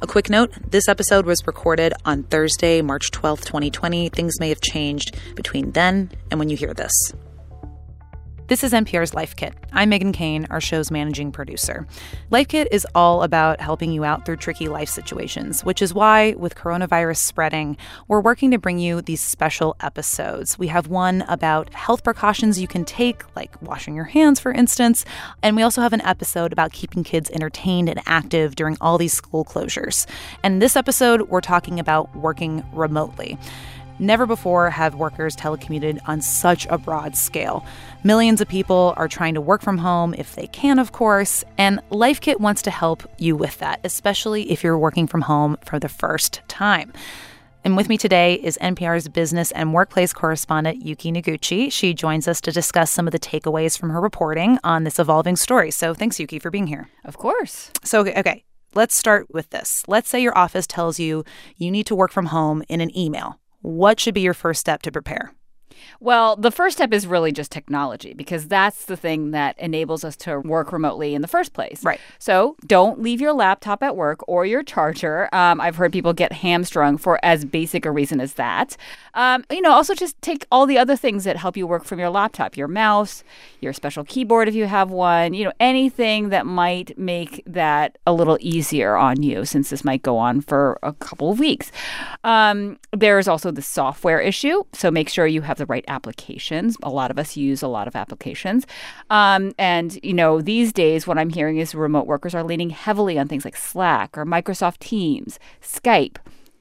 A quick note this episode was recorded on Thursday, March 12th, 2020. Things may have changed between then and when you hear this. This is NPR's Life Kit. I'm Megan Keane, our show's managing producer. Life Kit is all about helping you out through tricky life situations, which is why, with coronavirus spreading, we're working to bring you these special episodes. We have one about health precautions you can take, like washing your hands, for instance. And we also have an episode about keeping kids entertained and active during all these school closures. And this episode, we're talking about working remotely. Never before have workers telecommuted on such a broad scale. Millions of people are trying to work from home if they can, of course, and LifeKit wants to help you with that, especially if you're working from home for the first time. And with me today is NPR's business and workplace correspondent, Yuki Noguchi. She joins us to discuss some of the takeaways from her reporting on this evolving story. So thanks, Yuki, for being here. Of course. So, okay, let's start with this. Let's say your office tells you you need to work from home in an email. What should be your first step to prepare? Well, the first step is really just technology because that's the thing that enables us to work remotely in the first place. Right. So don't leave your laptop at work or your charger. Um, I've heard people get hamstrung for as basic a reason as that. Um, you know, also just take all the other things that help you work from your laptop your mouse, your special keyboard if you have one, you know, anything that might make that a little easier on you since this might go on for a couple of weeks. Um, there's also the software issue. So make sure you have the right applications. A lot of us use a lot of applications. Um, and, you know, these days, what I'm hearing is remote workers are leaning heavily on things like Slack or Microsoft Teams, Skype.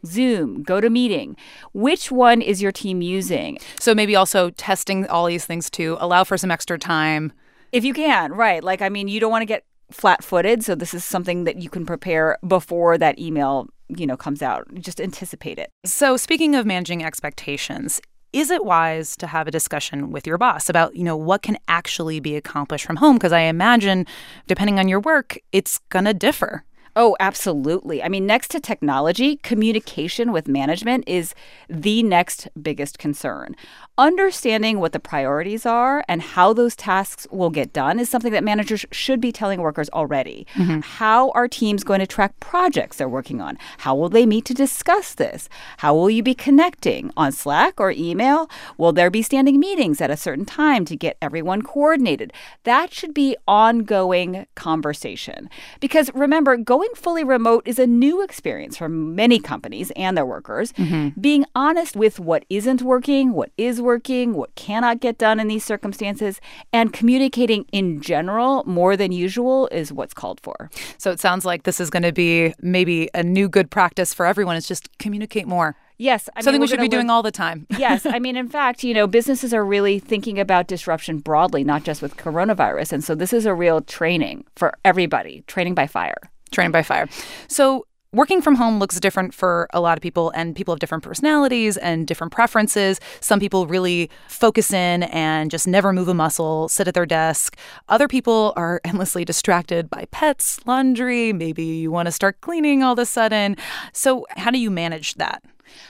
Zoom, GoToMeeting. Which one is your team using? So maybe also testing all these things to allow for some extra time. If you can, right. Like, I mean, you don't want to get flat footed. So this is something that you can prepare before that email, you know, comes out. Just anticipate it. So speaking of managing expectations, is it wise to have a discussion with your boss about, you know, what can actually be accomplished from home? Because I imagine, depending on your work, it's going to differ. Oh, absolutely. I mean, next to technology, communication with management is the next biggest concern. Understanding what the priorities are and how those tasks will get done is something that managers should be telling workers already. Mm-hmm. How are teams going to track projects they're working on? How will they meet to discuss this? How will you be connecting on Slack or email? Will there be standing meetings at a certain time to get everyone coordinated? That should be ongoing conversation. Because remember, going going fully remote is a new experience for many companies and their workers. Mm-hmm. Being honest with what isn't working, what is working, what cannot get done in these circumstances, and communicating in general more than usual is what's called for. So it sounds like this is going to be maybe a new good practice for everyone. It's just communicate more. Yes, I something mean, we should be live... doing all the time. yes, I mean, in fact, you know, businesses are really thinking about disruption broadly, not just with coronavirus, and so this is a real training for everybody, training by fire. Trained by fire. So working from home looks different for a lot of people and people have different personalities and different preferences. Some people really focus in and just never move a muscle sit at their desk. Other people are endlessly distracted by pets laundry maybe you want to start cleaning all of a sudden. So how do you manage that?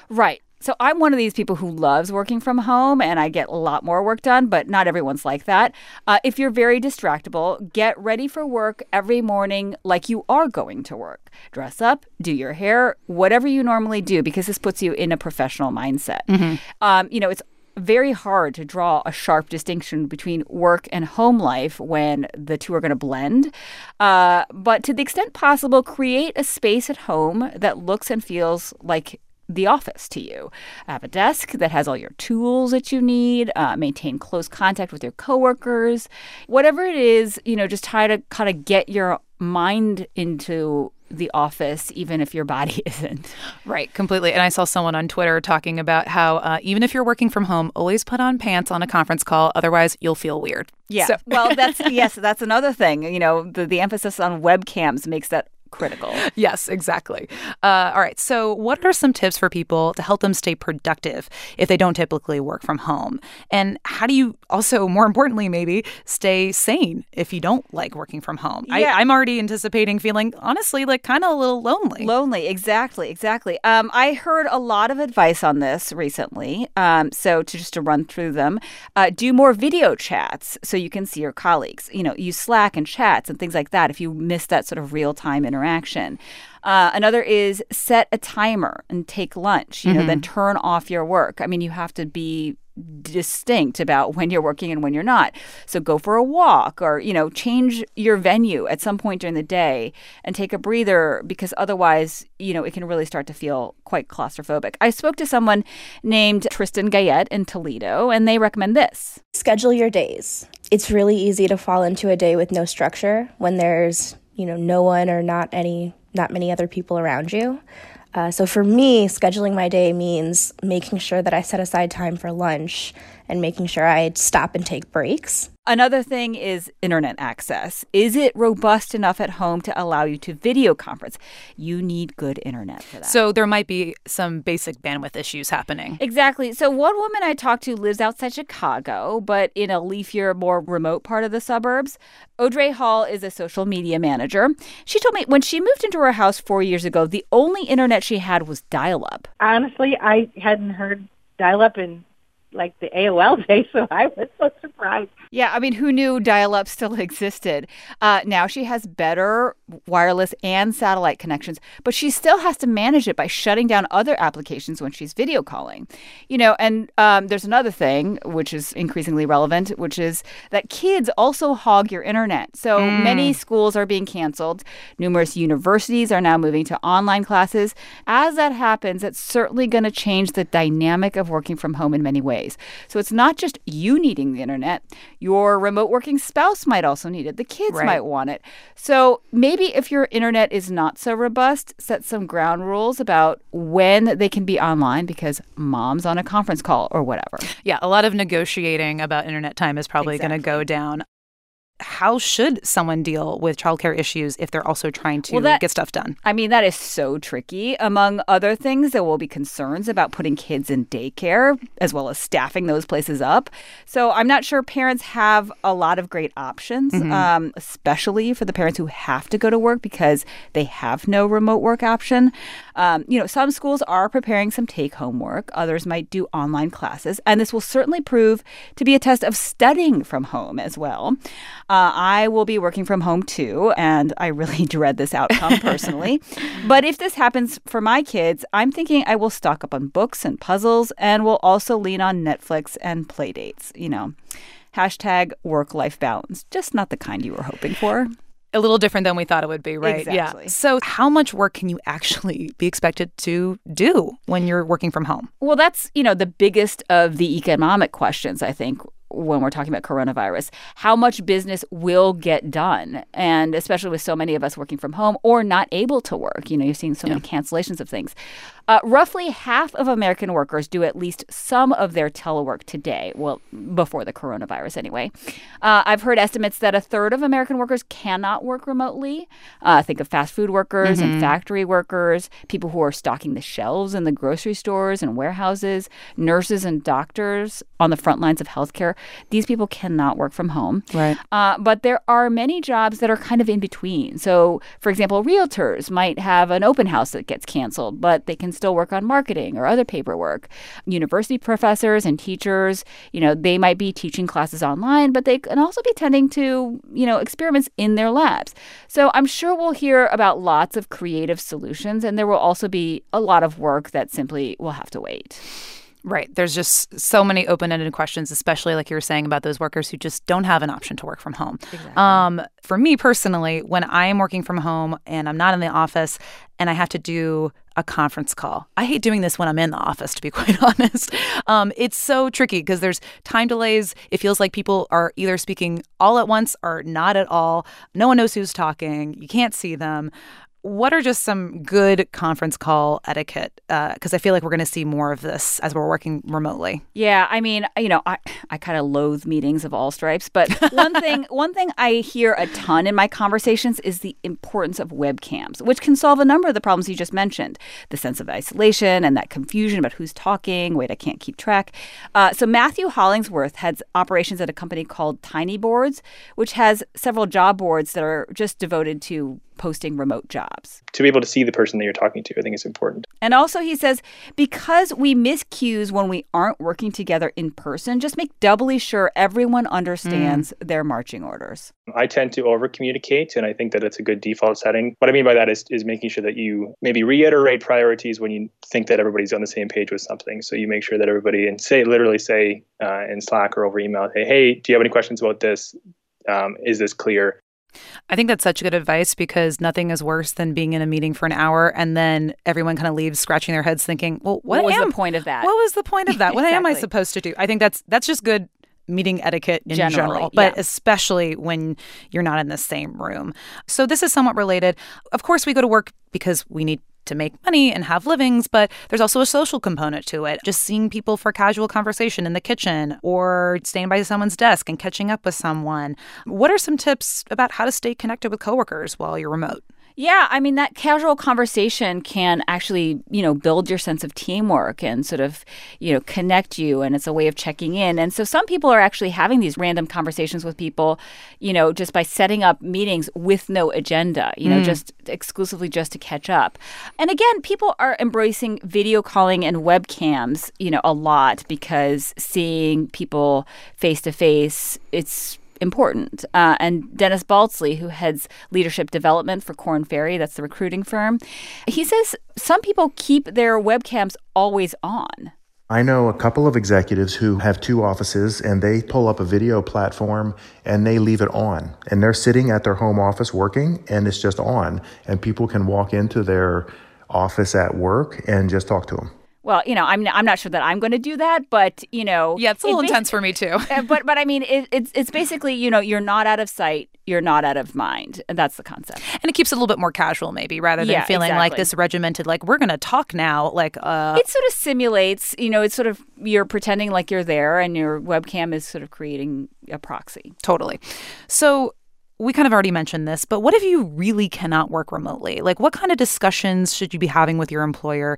Right so I'm one of these people who loves working from home and I get a lot more work done, but not everyone's like that. Uh, if you're very distractible, get ready for work every morning like you are going to work. Dress up, do your hair, whatever you normally do, because this puts you in a professional mindset. Mm-hmm. Um, you know, it's very hard to draw a sharp distinction between work and home life when the two are going to blend. Uh, but to the extent possible, create a space at home that looks and feels like the office to you. Have a desk that has all your tools that you need. Uh, maintain close contact with your coworkers. Whatever it is, you know, just try to kind of get your mind into the office, even if your body isn't. Right, completely. And I saw someone on Twitter talking about how uh, even if you're working from home, always put on pants on a conference call. Otherwise, you'll feel weird. Yeah. So. well, that's yes, that's another thing. You know, the the emphasis on webcams makes that critical. yes, exactly. Uh, all right. So, what are some tips for people to help them stay productive if they don't typically work from home? And how do you also, more importantly, maybe stay sane if you don't like working from home? Yeah. I, am already anticipating feeling, honestly, like kind of a little lonely. Lonely. Exactly. Exactly. Um, I heard a lot of advice on this recently. Um, so, to just to run through them, uh, do more video chats so you can see your colleagues. You know, use Slack and chats and things like that if you miss that sort of real time interaction interaction. Uh, another is set a timer and take lunch. You know, mm-hmm. then turn off your work. I mean, you have to be distinct about when you're working and when you're not. So go for a walk or, you know, change your venue at some point during the day and take a breather because otherwise, you know, it can really start to feel quite claustrophobic. I spoke to someone named Tristan Gayet in Toledo and they recommend this. Schedule your days. It's really easy to fall into a day with no structure when there's, you know, no one or not any not many other people around you. Uh, so for me, scheduling my day means making sure that I set aside time for lunch and making sure I stop and take breaks. Another thing is internet access. Is it robust enough at home to allow you to video conference? You need good internet for that. So there might be some basic bandwidth issues happening. Exactly. So one woman I talked to lives outside Chicago, but in a leafier, more remote part of the suburbs. Audrey Hall is a social media manager. She told me when she moved into her house four years ago, the only internet she had was dial up. Honestly, I hadn't heard dial up in like the AOL days, so I was so surprised. Yeah, I mean, who knew dial up still existed? Uh, now she has better wireless and satellite connections, but she still has to manage it by shutting down other applications when she's video calling. You know, and um, there's another thing which is increasingly relevant, which is that kids also hog your internet. So mm. many schools are being canceled. Numerous universities are now moving to online classes. As that happens, it's certainly going to change the dynamic of working from home in many ways. So it's not just you needing the internet. Your remote working spouse might also need it. The kids right. might want it. So maybe if your internet is not so robust, set some ground rules about when they can be online because mom's on a conference call or whatever. Yeah, a lot of negotiating about internet time is probably exactly. going to go down how should someone deal with childcare issues if they're also trying to well, that, get stuff done? I mean, that is so tricky. Among other things, there will be concerns about putting kids in daycare as well as staffing those places up. So I'm not sure parents have a lot of great options, mm-hmm. um, especially for the parents who have to go to work because they have no remote work option. Um, you know, some schools are preparing some take home work, others might do online classes, and this will certainly prove to be a test of studying from home as well. Uh, I will be working from home too, and I really dread this outcome personally. but if this happens for my kids, I'm thinking I will stock up on books and puzzles and will also lean on Netflix and play dates, you know. Hashtag work life balance. Just not the kind you were hoping for a little different than we thought it would be, right? Exactly. Yeah. So, how much work can you actually be expected to do when you're working from home? Well, that's, you know, the biggest of the economic questions, I think, when we're talking about coronavirus. How much business will get done? And especially with so many of us working from home or not able to work. You know, you're seeing so yeah. many cancellations of things. Uh, roughly half of American workers do at least some of their telework today. Well, before the coronavirus, anyway. Uh, I've heard estimates that a third of American workers cannot work remotely. Uh, think of fast food workers mm-hmm. and factory workers, people who are stocking the shelves in the grocery stores and warehouses, nurses and doctors on the front lines of healthcare. These people cannot work from home. Right. Uh, but there are many jobs that are kind of in between. So, for example, realtors might have an open house that gets canceled, but they can still work on marketing or other paperwork. University professors and teachers, you know, they might be teaching classes online, but they can also be tending to, you know, experiments in their labs. So I'm sure we'll hear about lots of creative solutions, and there will also be a lot of work that simply will have to wait. Right. There's just so many open ended questions, especially like you were saying about those workers who just don't have an option to work from home. Exactly. Um, for me personally, when I am working from home and I'm not in the office and I have to do a conference call, I hate doing this when I'm in the office, to be quite honest. Um, it's so tricky because there's time delays. It feels like people are either speaking all at once or not at all. No one knows who's talking. You can't see them what are just some good conference call etiquette? Because uh, I feel like we're going to see more of this as we're working remotely. Yeah, I mean, you know, I, I kind of loathe meetings of all stripes, but one thing one thing I hear a ton in my conversations is the importance of webcams, which can solve a number of the problems you just mentioned: the sense of isolation and that confusion about who's talking. Wait, I can't keep track. Uh, so Matthew Hollingsworth heads operations at a company called Tiny Boards, which has several job boards that are just devoted to posting remote jobs. To be able to see the person that you're talking to, I think is important. And also, he says, because we miss cues when we aren't working together in person, just make doubly sure everyone understands mm. their marching orders. I tend to over communicate, and I think that it's a good default setting. What I mean by that is, is making sure that you maybe reiterate priorities when you think that everybody's on the same page with something. So you make sure that everybody, and say, literally say uh, in Slack or over email, hey, hey, do you have any questions about this? Um, is this clear? I think that's such good advice because nothing is worse than being in a meeting for an hour and then everyone kind of leaves scratching their heads thinking, "Well, what, what was am, the point of that? What was the point of that? What exactly. am I supposed to do?" I think that's that's just good meeting etiquette in Generally, general, but yeah. especially when you're not in the same room. So this is somewhat related. Of course, we go to work because we need to make money and have livings, but there's also a social component to it. Just seeing people for casual conversation in the kitchen or staying by someone's desk and catching up with someone. What are some tips about how to stay connected with coworkers while you're remote? Yeah, I mean that casual conversation can actually, you know, build your sense of teamwork and sort of, you know, connect you and it's a way of checking in. And so some people are actually having these random conversations with people, you know, just by setting up meetings with no agenda, you know, mm. just exclusively just to catch up. And again, people are embracing video calling and webcams, you know, a lot because seeing people face to face, it's important. Uh, and Dennis Baltzly, who heads leadership development for Korn Ferry, that's the recruiting firm, he says some people keep their webcams always on. I know a couple of executives who have two offices and they pull up a video platform and they leave it on. And they're sitting at their home office working and it's just on. And people can walk into their office at work and just talk to them well, you know, I'm I'm not sure that I'm going to do that, but you know, yeah, it's a little it intense for me too. Uh, but but I mean, it, it's it's basically you know you're not out of sight, you're not out of mind, and that's the concept. And it keeps it a little bit more casual, maybe, rather than yeah, feeling exactly. like this regimented, like we're going to talk now. Like uh, it sort of simulates, you know, it's sort of you're pretending like you're there, and your webcam is sort of creating a proxy. Totally. So we kind of already mentioned this, but what if you really cannot work remotely? Like, what kind of discussions should you be having with your employer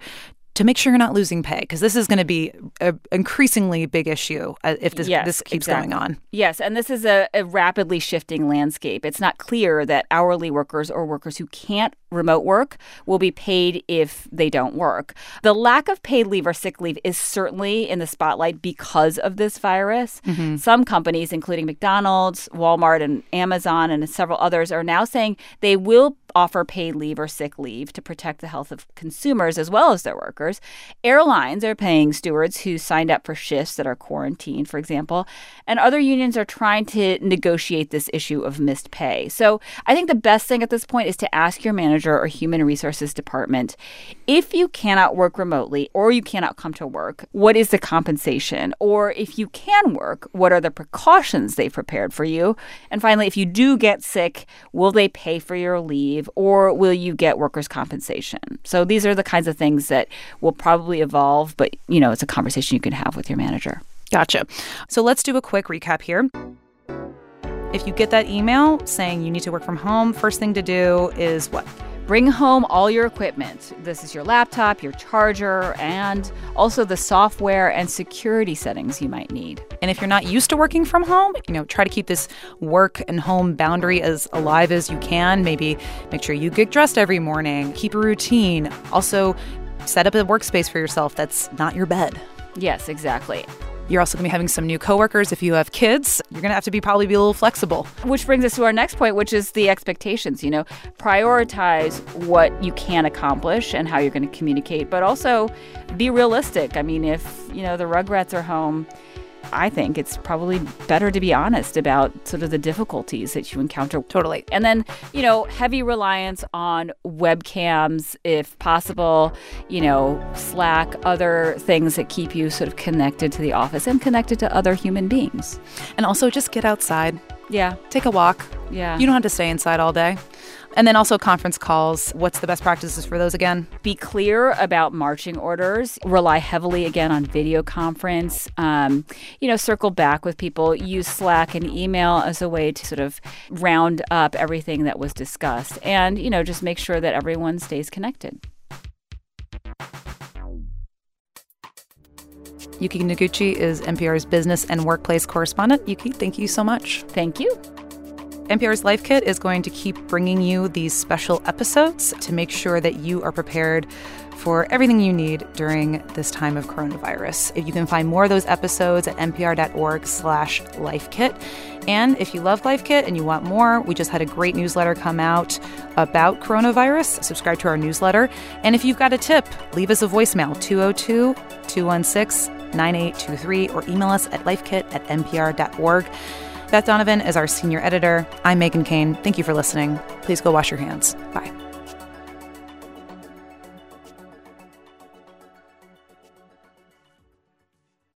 to make sure you're not losing pay because this is going to be an increasingly big issue uh, if this, yes, this keeps exactly. going on. Yes, and this is a, a, rapidly shifting landscape. It's not clear that hourly workers or workers who can't remote work will be paid if they don't work. The lack of paid leave or sick leave is certainly in the spotlight because of this virus. Mm-hmm. Some companies, including McDonald's, Walmart, and Amazon, and several others, are now saying they will offer paid leave or sick leave to protect the health of consumers as well as their workers. Airlines are paying stewards who signed up for shifts that are quarantined, for example, and other unions are trying to negotiate this issue of missed pay. So I think the best thing at this point is to ask your manager or human resources department if you cannot work remotely or you cannot come to work, what is the compensation? Or if you can work, what are the precautions they've prepared for you? And finally, if you do get sick, will they pay for your leave? Leave or will you get workers' compensation? So these are the kinds of things that will probably evolve, but you know, it's a conversation you can have with your manager. Gotcha. So let's do a quick recap here. If you get that email saying you need to work from home, first thing to do is what? Bring home all your equipment. This is your laptop, your charger, and also the software and security settings you might need. And if you're not used to working from home, you know, try to keep this work and home boundary as alive as you can. Maybe make sure you get dressed every morning, keep a routine. Also, set up a workspace for yourself that's not your bed. Yes, exactly. You're also going to be having some new coworkers. If you have kids, you're going to have to be probably be a little flexible. Which brings us to our next point, which is the expectations. You know, prioritize what you can accomplish and how you're going to communicate, but also be realistic. I mean, if, you know, the Rugrats are home, I think it's probably better to be honest about sort of the difficulties that you encounter. Totally. And then, you know, heavy reliance on webcams if possible, you know, Slack, other things that keep you sort of connected to the office and connected to other human beings. And also just get outside. Yeah. Take a walk. Yeah. You don't have to stay inside all day. And then also conference calls. What's the best practices for those again? Be clear about marching orders. Rely heavily again on video conference. Um, you know, circle back with people. Use Slack and email as a way to sort of round up everything that was discussed. And, you know, just make sure that everyone stays connected. Yuki Noguchi is NPR's business and workplace correspondent. Yuki, thank you so much. Thank you. NPR's Life Kit is going to keep bringing you these special episodes to make sure that you are prepared for everything you need during this time of coronavirus. If you can find more of those episodes at npr.org slash lifekit. And if you love Life Kit and you want more, we just had a great newsletter come out about coronavirus. Subscribe to our newsletter. And if you've got a tip, leave us a voicemail 202 216 9823 or email us at lifekit at npr.org. Beth Donovan is our senior editor. I'm Megan Keane. Thank you for listening. Please go wash your hands. Bye.